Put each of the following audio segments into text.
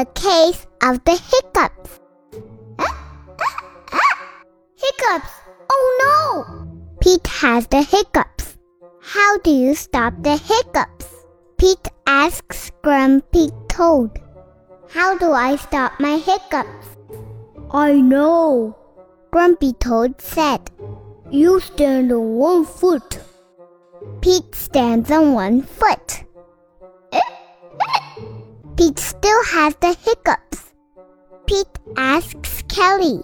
The case of the hiccups. hiccups! Oh no! Pete has the hiccups. How do you stop the hiccups? Pete asks Grumpy Toad. How do I stop my hiccups? I know. Grumpy Toad said. You stand on one foot. Pete stands on one foot. Pete still has the hiccups. Pete asks Kelly,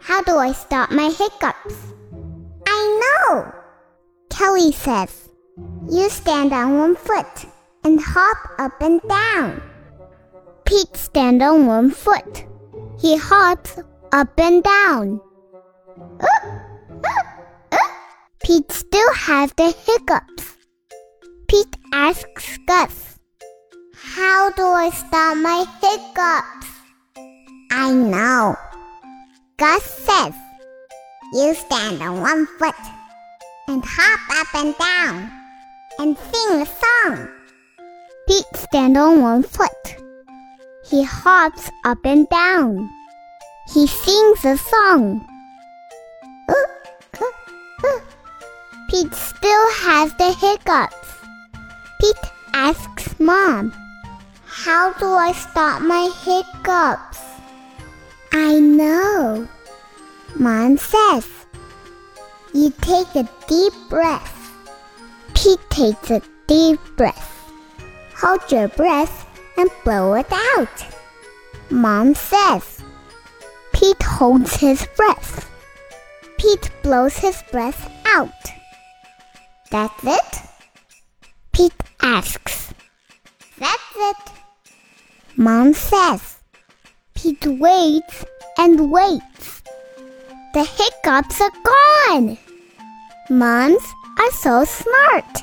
How do I stop my hiccups? I know. Kelly says, You stand on one foot and hop up and down. Pete stands on one foot. He hops up and down. Pete still has the hiccups. Pete asks Gus, I stop my hiccups? I know. Gus says, You stand on one foot and hop up and down and sing a song. Pete stands on one foot. He hops up and down. He sings a song. Pete still has the hiccups. Pete asks Mom, How do I stop my hiccups? I know. Mom says, You take a deep breath. Pete takes a deep breath. Hold your breath and blow it out. Mom says, Pete holds his breath. Pete blows his breath out. That's it? Pete Mom says. Pete waits and waits. The hiccups are gone. Moms are so smart.